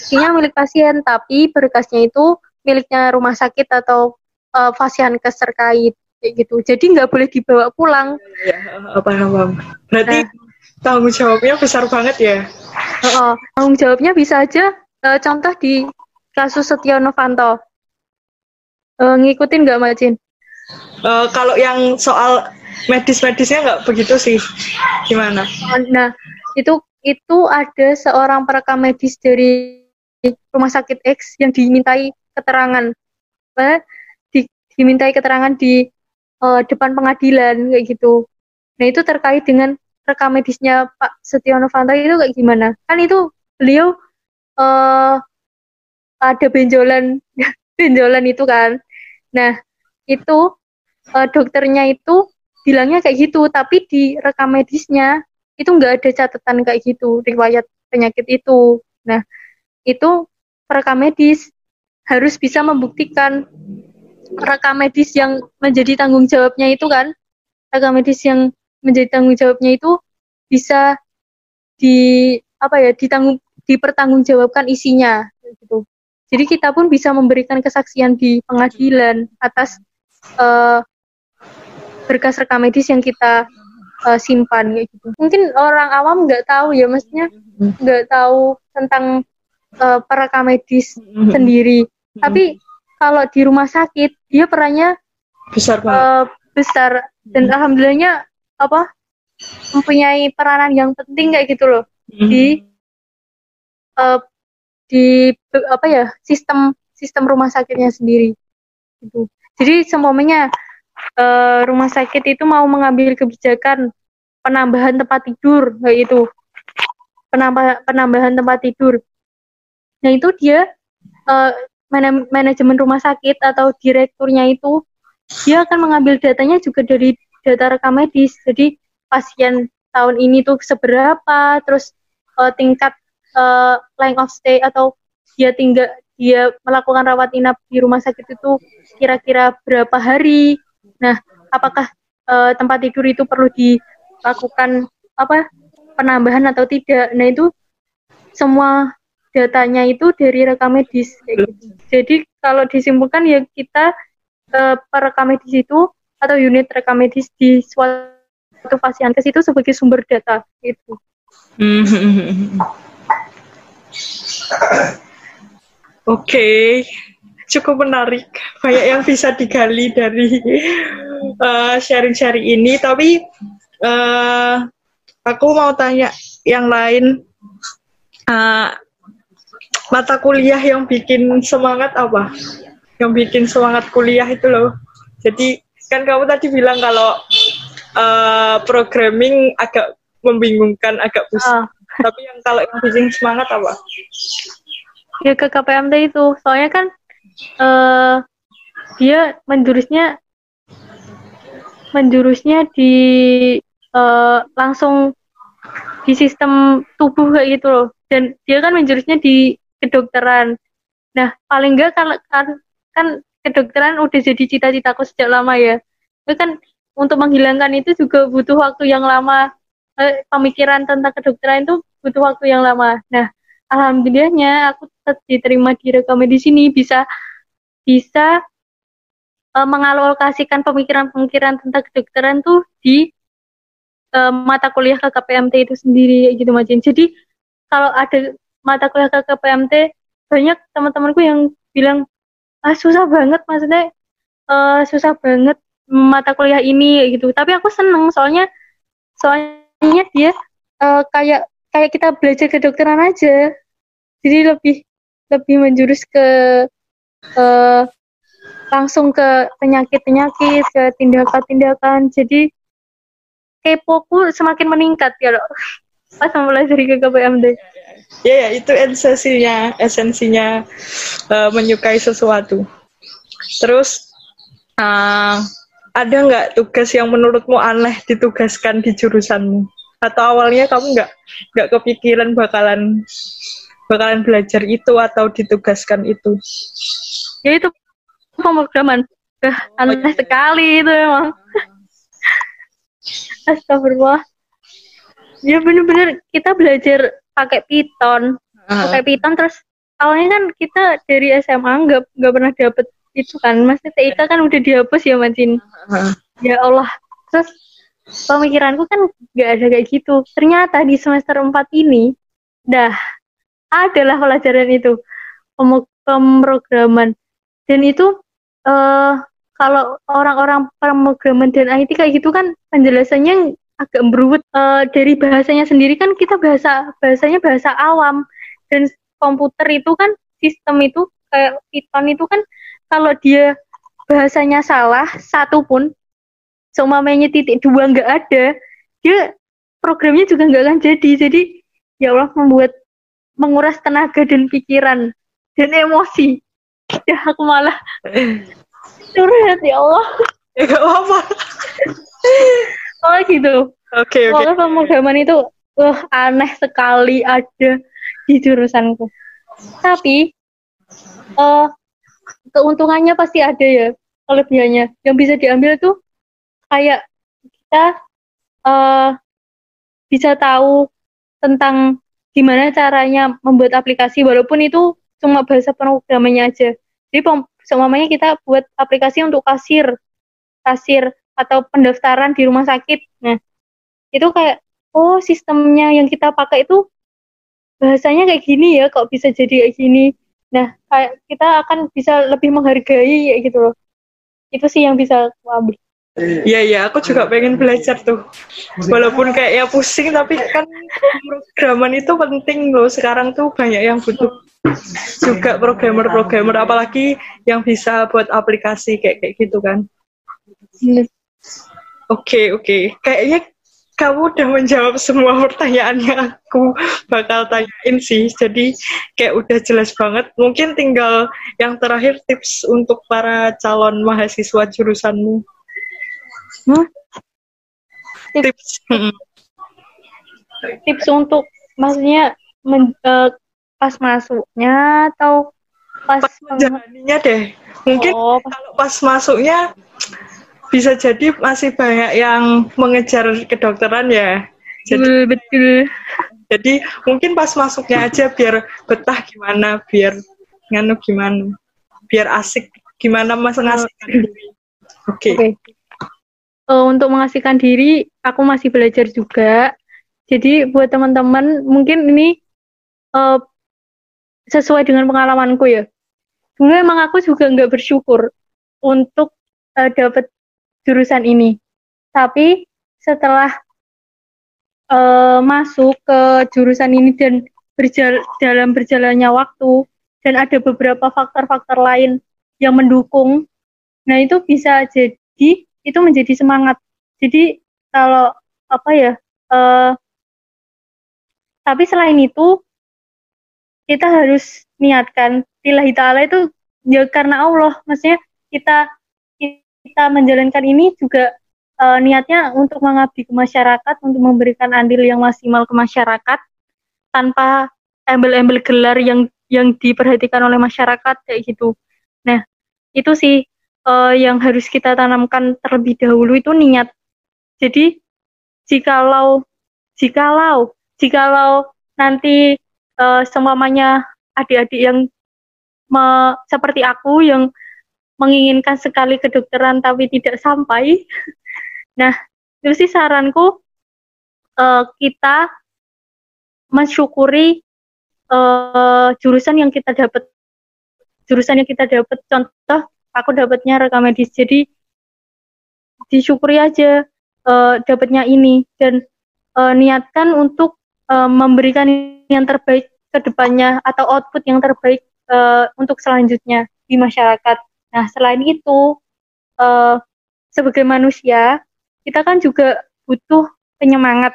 isinya milik pasien, tapi berkasnya itu miliknya rumah sakit atau uh, fasiankes terkait kayak gitu. Jadi nggak boleh dibawa pulang. Ya, apa paham. Berarti nah, tanggung jawabnya besar banget ya. Uh, uh, tanggung jawabnya bisa aja uh, contoh di kasus Setia Novanto. Uh, ngikutin nggak Macin? Uh, kalau yang soal medis-medisnya nggak begitu sih. Gimana? Nah, itu itu ada seorang perekam medis dari rumah sakit X yang dimintai keterangan dimintai keterangan di uh, depan pengadilan kayak gitu. Nah itu terkait dengan rekam medisnya Pak Setia Novanto itu kayak gimana? Kan itu beliau uh, ada benjolan benjolan itu kan. Nah itu uh, dokternya itu bilangnya kayak gitu, tapi di rekam medisnya itu nggak ada catatan kayak gitu riwayat penyakit itu. Nah itu rekam medis harus bisa membuktikan rekam medis yang menjadi tanggung jawabnya itu kan rekam medis yang menjadi tanggung jawabnya itu bisa di apa ya ditanggung dipertanggungjawabkan isinya gitu. Jadi kita pun bisa memberikan kesaksian di pengadilan atas uh, berkas rekam medis yang kita uh, simpan kayak gitu. Mungkin orang awam nggak tahu ya, maksudnya nggak tahu tentang uh, perekam medis sendiri. Tapi kalau di rumah sakit dia perannya besar banget. Uh, besar dan hmm. alhamdulillahnya apa mempunyai peranan yang penting kayak gitu loh hmm. di uh, di apa ya sistem sistem rumah sakitnya sendiri gitu. Jadi semuanya uh, rumah sakit itu mau mengambil kebijakan penambahan tempat tidur kayak itu penambah penambahan tempat tidur. Nah itu dia uh, mana manajemen rumah sakit atau direkturnya itu dia akan mengambil datanya juga dari data rekam medis. Jadi pasien tahun ini tuh seberapa, terus uh, tingkat uh, length of stay atau dia tinggal dia melakukan rawat inap di rumah sakit itu kira-kira berapa hari. Nah, apakah uh, tempat tidur itu perlu dilakukan apa penambahan atau tidak? Nah, itu semua datanya itu dari rekam medis gitu. Jadi kalau disimpulkan ya kita uh, perekam medis itu atau unit rekam medis di suatu fasiankes itu sebagai sumber data itu. Oke, okay. cukup menarik. Banyak yang bisa digali dari uh, sharing-sharing ini. Tapi uh, aku mau tanya yang lain. Uh, mata kuliah yang bikin semangat apa? Yang bikin semangat kuliah itu loh. Jadi kan kamu tadi bilang kalau uh, programming agak membingungkan, agak pusing. Uh. Tapi yang kalau yang bikin semangat apa? Ya ke KPMT itu. Soalnya kan uh, dia menjurusnya menjurusnya di uh, langsung di sistem tubuh kayak gitu loh dan dia kan menjurusnya di kedokteran. Nah, paling enggak kan kan, kan kedokteran udah jadi cita-citaku sejak lama ya. Itu kan untuk menghilangkan itu juga butuh waktu yang lama. Eh, pemikiran tentang kedokteran itu butuh waktu yang lama. Nah, alhamdulillahnya aku tetap diterima di rekam di sini bisa bisa uh, mengalokasikan pemikiran-pemikiran tentang kedokteran tuh di uh, mata kuliah KPMT itu sendiri gitu Majin. Jadi kalau ada mata kuliah KKPMT banyak teman-temanku yang bilang ah susah banget maksudnya uh, susah banget mata kuliah ini gitu. Tapi aku seneng soalnya soalnya dia uh, kayak kayak kita belajar kedokteran aja. Jadi lebih lebih menjurus ke uh, langsung ke penyakit-penyakit ke tindakan-tindakan. Jadi kepoku semakin meningkat ya loh. Pas mempelajari KKPMD ya ya itu esensinya esensinya uh, menyukai sesuatu. Terus uh, ada nggak tugas yang menurutmu aneh ditugaskan di jurusanmu? Atau awalnya kamu nggak nggak kepikiran bakalan bakalan belajar itu atau ditugaskan itu? Ya itu pemrograman. Uh, aneh oh, iya. sekali itu emang. Astagfirullah. Ya bener-bener kita belajar pakai Python uh. pakai Python terus awalnya kan kita dari SMA nggak nggak pernah dapet itu kan. Masih TIK kan udah dihapus ya Mancin uh. ya Allah. Terus pemikiranku kan nggak ada kayak gitu. Ternyata di semester 4 ini dah adalah pelajaran itu. Pemrograman. Dan itu uh, kalau orang-orang pemrograman dan IT kayak gitu kan penjelasannya agak berubah uh, dari bahasanya sendiri kan kita bahasa bahasanya bahasa awam. Dan komputer itu kan sistem itu kayak Python itu kan kalau dia bahasanya salah satu pun seumamanya titik dua nggak ada dia programnya juga nggak akan jadi. Jadi ya Allah membuat menguras tenaga dan pikiran dan emosi. Ya aku malah curhat ya Allah. Ya gak apa-apa oh gitu. Oke okay, oke. Okay. pemrograman itu uh, aneh sekali ada di jurusanku. Tapi uh, keuntungannya pasti ada ya kelebihannya. Yang bisa diambil tuh kayak kita uh, bisa tahu tentang gimana caranya membuat aplikasi walaupun itu cuma bahasa pemrogramannya aja. Jadi semuanya kita buat aplikasi untuk kasir. Kasir atau pendaftaran di rumah sakit. Nah, itu kayak oh sistemnya yang kita pakai itu bahasanya kayak gini ya, kok bisa jadi kayak gini. Nah, kayak kita akan bisa lebih menghargai kayak gitu loh. Itu sih yang bisa aku ambil. Iya iya, aku juga pengen belajar tuh. Walaupun kayak ya pusing, tapi kan programan itu penting loh. Sekarang tuh banyak yang butuh juga programmer-programmer, apalagi yang bisa buat aplikasi kayak kayak gitu kan. Oke, oke. Kayaknya kamu udah menjawab semua pertanyaan yang aku bakal tanyain sih. Jadi kayak udah jelas banget. Mungkin tinggal yang terakhir tips untuk para calon mahasiswa jurusanmu. Hmm? Tips, tips, hmm. tips untuk maksudnya men, uh, pas masuknya atau pas, pas menjalaninya deh. Mungkin oh, kalau pas masuknya bisa jadi masih banyak yang mengejar kedokteran ya. Jadi, betul. Jadi mungkin pas masuknya aja biar betah gimana, biar nganu gimana, biar asik gimana mas ngasihkan diri. Oke. Okay. Okay. Uh, eh, untuk mengasihkan diri, aku masih belajar juga. Jadi buat teman-teman, mungkin ini uh, sesuai dengan pengalamanku ya. Dulu emang aku juga nggak bersyukur untuk uh, dapat jurusan ini. Tapi setelah uh, masuk ke jurusan ini dan berjal dalam berjalannya waktu dan ada beberapa faktor-faktor lain yang mendukung, nah itu bisa jadi itu menjadi semangat. Jadi kalau apa ya? Uh, tapi selain itu kita harus niatkan lillahi ta'ala itu ya karena Allah maksudnya kita kita menjalankan ini juga uh, niatnya untuk mengabdi ke masyarakat, untuk memberikan andil yang maksimal ke masyarakat tanpa embel-embel gelar yang yang diperhatikan oleh masyarakat kayak gitu. Nah, itu sih uh, yang harus kita tanamkan terlebih dahulu itu niat. Jadi jikalau jikalau jikalau nanti uh, semuanya adik-adik yang me, seperti aku yang menginginkan sekali kedokteran tapi tidak sampai. Nah, itu sih saranku uh, kita mensyukuri uh, jurusan yang kita dapat jurusan yang kita dapat contoh aku dapatnya rekam medis jadi disyukuri aja uh, dapatnya ini dan uh, niatkan untuk uh, memberikan yang terbaik ke depannya atau output yang terbaik uh, untuk selanjutnya di masyarakat. Nah, selain itu uh, sebagai manusia kita kan juga butuh penyemangat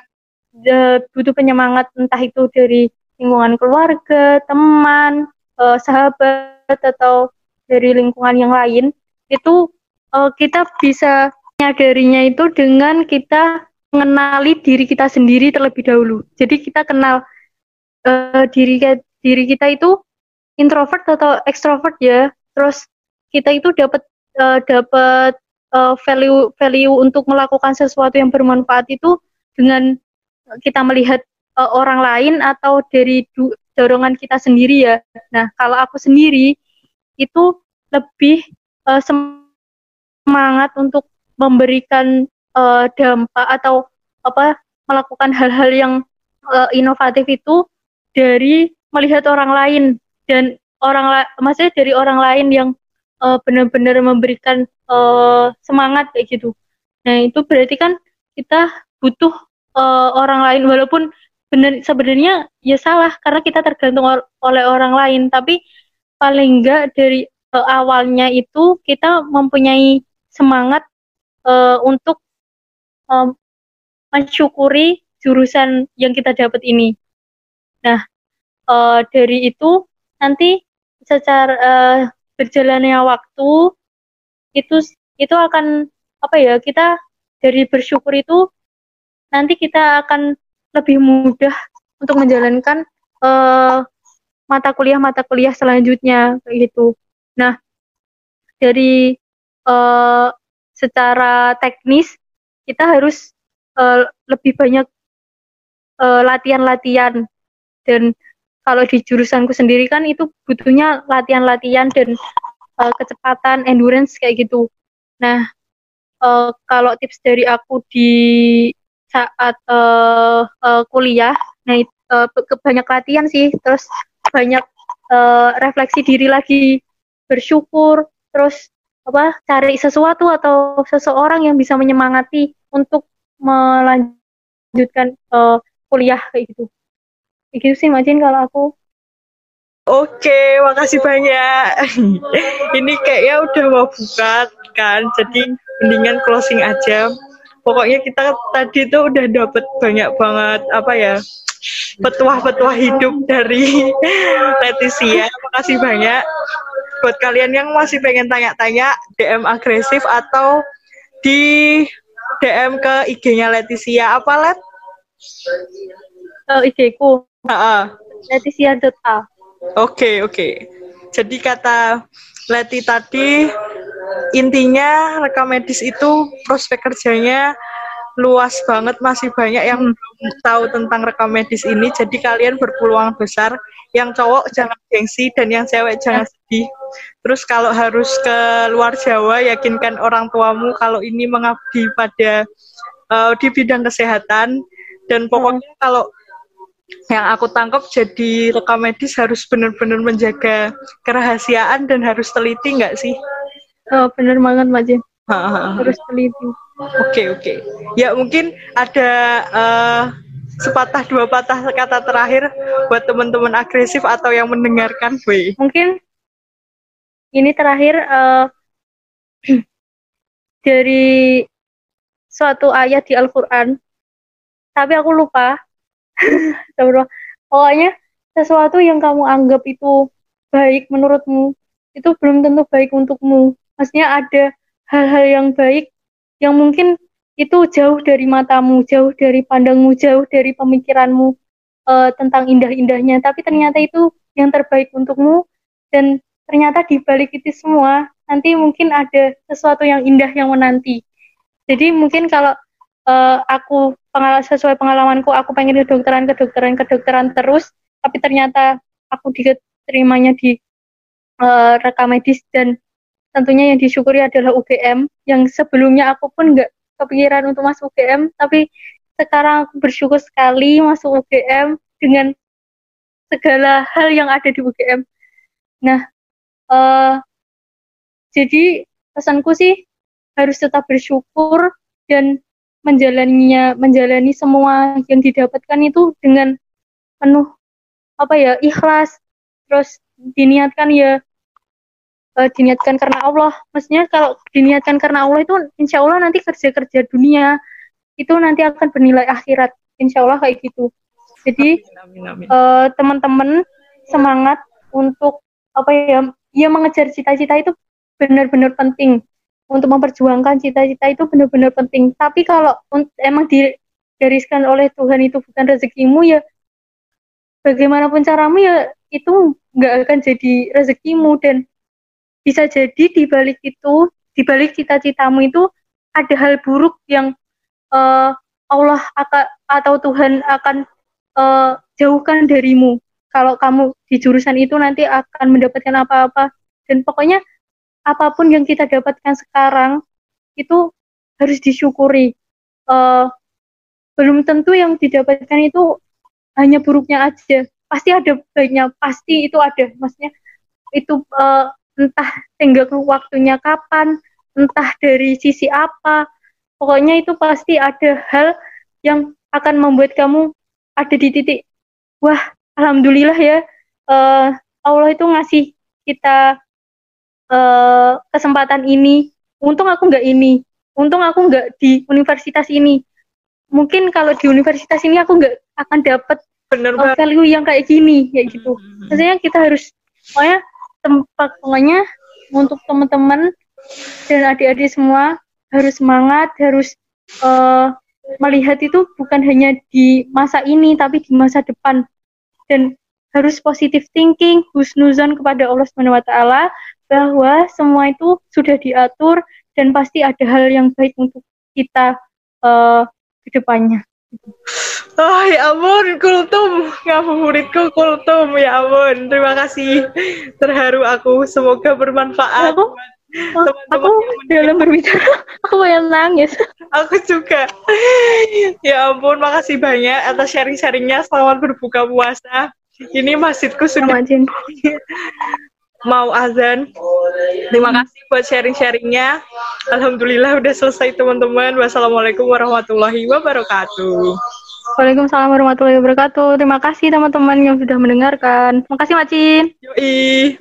uh, butuh penyemangat entah itu dari lingkungan keluarga, teman, uh, sahabat atau dari lingkungan yang lain itu uh, kita bisa menyadarinya itu dengan kita mengenali diri kita sendiri terlebih dahulu. Jadi kita kenal uh, diri diri kita itu introvert atau ekstrovert ya. Terus kita itu dapat uh, dapat uh, value value untuk melakukan sesuatu yang bermanfaat itu dengan kita melihat uh, orang lain atau dari dorongan kita sendiri ya. Nah, kalau aku sendiri itu lebih uh, semangat untuk memberikan uh, dampak atau apa melakukan hal-hal yang uh, inovatif itu dari melihat orang lain dan orang la- maksudnya dari orang lain yang uh, benar-benar memberikan uh, semangat kayak gitu. Nah itu berarti kan kita butuh uh, orang lain walaupun benar sebenarnya ya salah karena kita tergantung or oleh orang lain tapi paling enggak dari uh, awalnya itu kita mempunyai semangat uh, untuk um, mensyukuri jurusan yang kita dapat ini. Nah, uh, dari itu nanti secara uh, berjalannya waktu itu itu akan apa ya kita dari bersyukur itu nanti kita akan lebih mudah untuk menjalankan uh, mata kuliah mata kuliah selanjutnya kayak gitu. Nah dari uh, secara teknis kita harus uh, lebih banyak latihan-latihan uh, dan kalau di jurusanku sendiri kan itu butuhnya latihan-latihan dan uh, kecepatan endurance kayak gitu. Nah, uh, kalau tips dari aku di saat uh, uh, kuliah, nah uh, banyak latihan sih, terus banyak uh, refleksi diri lagi, bersyukur, terus apa cari sesuatu atau seseorang yang bisa menyemangati untuk melanjutkan uh, kuliah kayak gitu. Gitu sih Majin kalau aku. Oke, makasih banyak. Ini kayaknya udah mau buka kan, jadi mendingan closing aja. Pokoknya kita tadi tuh udah dapet banyak banget apa ya petuah-petuah hidup dari Leticia. Makasih banyak buat kalian yang masih pengen tanya-tanya DM agresif atau di DM ke IG-nya Leticia apa Let? Uh, IG-ku. Leticia.a. Oke, okay, oke. Okay. Jadi kata Leti tadi intinya rekam medis itu prospek kerjanya luas banget masih banyak yang hmm. belum tahu tentang rekam medis ini jadi kalian berpeluang besar yang cowok jangan gengsi dan yang cewek jangan sedih terus kalau harus ke luar Jawa yakinkan orang tuamu kalau ini mengabdi pada uh, di bidang kesehatan dan pokoknya hmm. kalau yang aku tangkap jadi rekam medis harus benar-benar menjaga kerahasiaan dan harus teliti nggak sih? Oh, benar banget Mbak Jen. harus teliti. Oke okay, oke. Okay. Ya mungkin ada uh, sepatah dua patah kata terakhir buat teman-teman agresif atau yang mendengarkan, Boy. Mungkin ini terakhir uh, dari suatu ayat di Al-Quran, tapi aku lupa. Pokoknya sesuatu yang kamu anggap itu baik menurutmu, itu belum tentu baik untukmu. Maksudnya ada hal-hal yang baik yang mungkin itu jauh dari matamu, jauh dari pandangmu, jauh dari pemikiranmu uh, tentang indah-indahnya, tapi ternyata itu yang terbaik untukmu dan ternyata di balik itu semua nanti mungkin ada sesuatu yang indah yang menanti. Jadi mungkin kalau uh, aku pengal sesuai pengalamanku aku pengen kedokteran kedokteran kedokteran terus, tapi ternyata aku diterimanya di uh, rekam medis dan tentunya yang disyukuri adalah UGM yang sebelumnya aku pun nggak kepikiran untuk masuk UGM tapi sekarang aku bersyukur sekali masuk UGM dengan segala hal yang ada di UGM. Nah, uh, jadi pesanku sih harus tetap bersyukur dan menjalaninya menjalani semua yang didapatkan itu dengan penuh apa ya ikhlas. Terus diniatkan ya uh, diniatkan karena Allah. Maksudnya kalau diniatkan karena Allah itu insya Allah nanti kerja kerja dunia itu nanti akan bernilai akhirat. Insya Allah kayak gitu. Jadi uh, teman-teman semangat untuk apa ya ya mengejar cita-cita itu benar-benar penting untuk memperjuangkan cita-cita itu benar-benar penting. Tapi kalau emang digariskan oleh Tuhan itu bukan rezekimu ya bagaimanapun caramu ya itu nggak akan jadi rezekimu. Dan bisa jadi di balik itu di balik cita-citamu itu ada hal buruk yang uh, Allah akan atau Tuhan akan uh, jauhkan darimu. Kalau kamu di jurusan itu nanti akan mendapatkan apa-apa. Dan pokoknya apa pun yang kita dapatkan sekarang itu harus disyukuri. Uh, belum tentu yang didapatkan itu hanya buruknya aja. Pasti ada baiknya, pasti itu ada. Maksudnya itu uh, entah tenggang waktunya kapan, entah dari sisi apa. Pokoknya itu pasti ada hal yang akan membuat kamu ada di titik wah alhamdulillah ya uh, Allah itu ngasih kita uh, kesempatan ini. Untung aku nggak ini. Untung aku nggak di universitas ini. Mungkin kalau di universitas ini aku nggak akan dapat uh, value yang kayak gini kayak gitu. Hmm. maksudnya kita harus pokoknya tempat pokoknya untuk teman-teman dan adik-adik semua harus semangat harus uh, melihat itu bukan hanya di masa ini tapi di masa depan. Dan harus positive thinking, husnuzon kepada Allah Subhanahu wa taala bahwa semua itu sudah diatur dan pasti ada hal yang baik untuk kita uh, ke depannya. Oh ya ampun, kultum, ngabuburitku kultum, ya ampun. Terima kasih, terharu aku. Semoga bermanfaat. Aku, teman-teman aku dalam berbicara, aku yang nangis. Aku juga. Ya ampun, makasih banyak atas sharing-sharingnya. Selamat berbuka puasa. Ini masjidku sudah mau azan. Terima kasih buat sharing-sharingnya. Alhamdulillah udah selesai teman-teman. Wassalamualaikum warahmatullahi wabarakatuh. Waalaikumsalam warahmatullahi wabarakatuh. Terima kasih teman-teman yang sudah mendengarkan. Terima kasih Macin. Yoi.